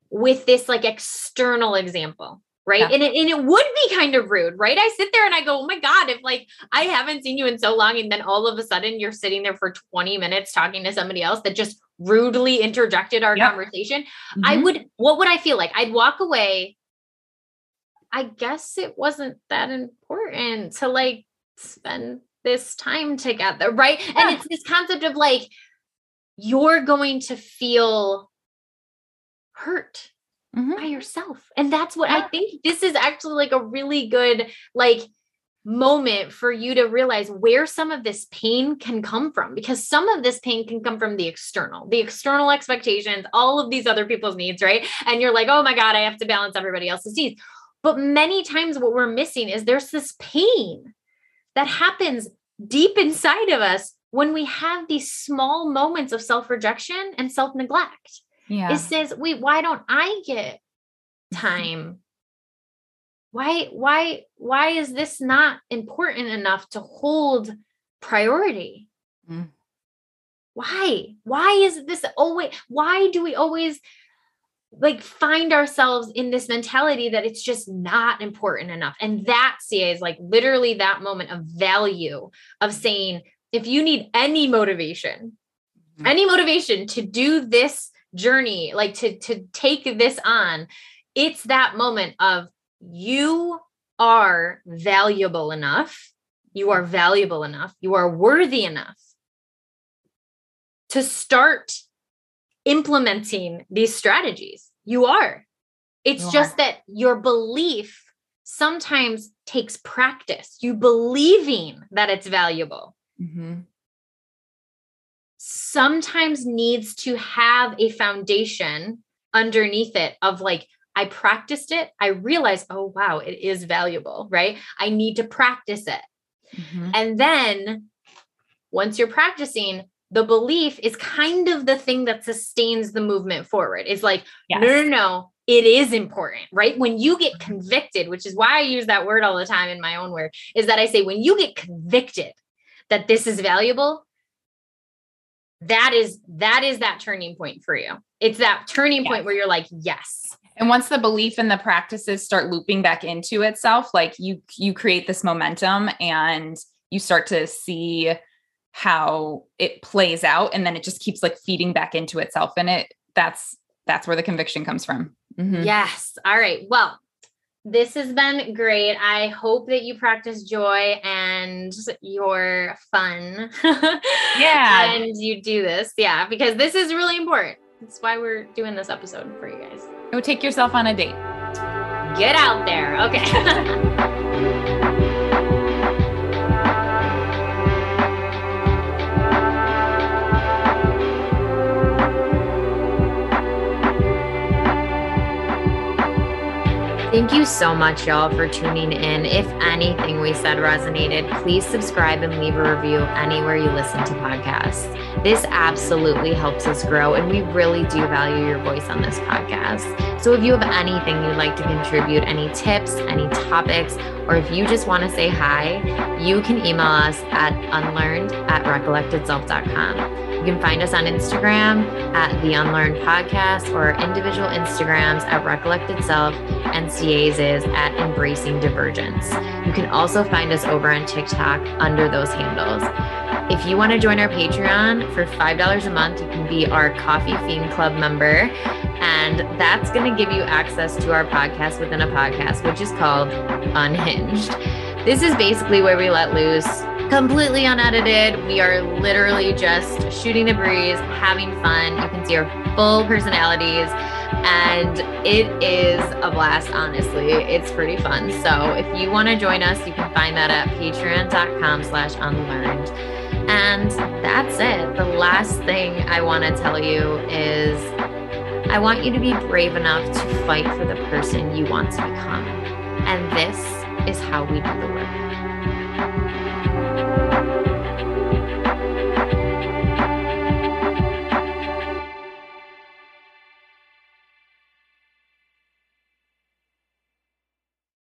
with this like external example right? Yeah. And, it, and it would be kind of rude, right? I sit there and I go, oh my God, if like I haven't seen you in so long, and then all of a sudden you're sitting there for 20 minutes talking to somebody else that just rudely interjected our yep. conversation, mm-hmm. I would, what would I feel like? I'd walk away. I guess it wasn't that important to like spend this time together, right? Yeah. And it's this concept of like, you're going to feel hurt mm-hmm. by yourself. And that's what yeah. I think this is actually like a really good, like, moment for you to realize where some of this pain can come from because some of this pain can come from the external the external expectations all of these other people's needs right and you're like oh my god i have to balance everybody else's needs but many times what we're missing is there's this pain that happens deep inside of us when we have these small moments of self-rejection and self-neglect yeah. It says, wait, why don't I get mm-hmm. time? Why, why, why is this not important enough to hold priority? Mm. Why? Why is this always, why do we always like find ourselves in this mentality that it's just not important enough? And that CA is like literally that moment of value of saying, if you need any motivation, mm-hmm. any motivation to do this journey like to to take this on it's that moment of you are valuable enough you are valuable enough you are worthy enough to start implementing these strategies. You are. It's you just are. that your belief sometimes takes practice. You believing that it's valuable. Mm-hmm sometimes needs to have a foundation underneath it of like, I practiced it. I realized, oh, wow, it is valuable, right? I need to practice it. Mm-hmm. And then once you're practicing, the belief is kind of the thing that sustains the movement forward. It's like, yes. no, no, no, it is important, right? When you get convicted, which is why I use that word all the time in my own work, is that I say, when you get convicted that this is valuable, that is that is that turning point for you. It's that turning point where you're like yes. And once the belief and the practices start looping back into itself like you you create this momentum and you start to see how it plays out and then it just keeps like feeding back into itself and it that's that's where the conviction comes from. Mm-hmm. yes. All right. Well this has been great. I hope that you practice joy and your fun. Yeah. and you do this. Yeah, because this is really important. That's why we're doing this episode for you guys. Go take yourself on a date. Get out there. Okay. Thank you so much, y'all, for tuning in. If anything we said resonated, please subscribe and leave a review anywhere you listen to podcasts. This absolutely helps us grow, and we really do value your voice on this podcast. So if you have anything you'd like to contribute, any tips, any topics, or if you just want to say hi, you can email us at unlearned at recollectedself.com. You can find us on Instagram at The Unlearned Podcast or individual Instagrams at Recollected Self and CA's is at Embracing Divergence. You can also find us over on TikTok under those handles. If you want to join our Patreon for $5 a month, you can be our Coffee Fiend Club member. And that's going to give you access to our podcast within a podcast, which is called Unhinged. This is basically where we let loose completely unedited. We are literally just shooting the breeze, having fun. You can see our full personalities and it is a blast honestly. It's pretty fun. So if you want to join us you can find that at patreon.com slash unlearned. And that's it. The last thing i want to tell you is i want you to be brave enough to fight for the person you want to become. And this is how we do the work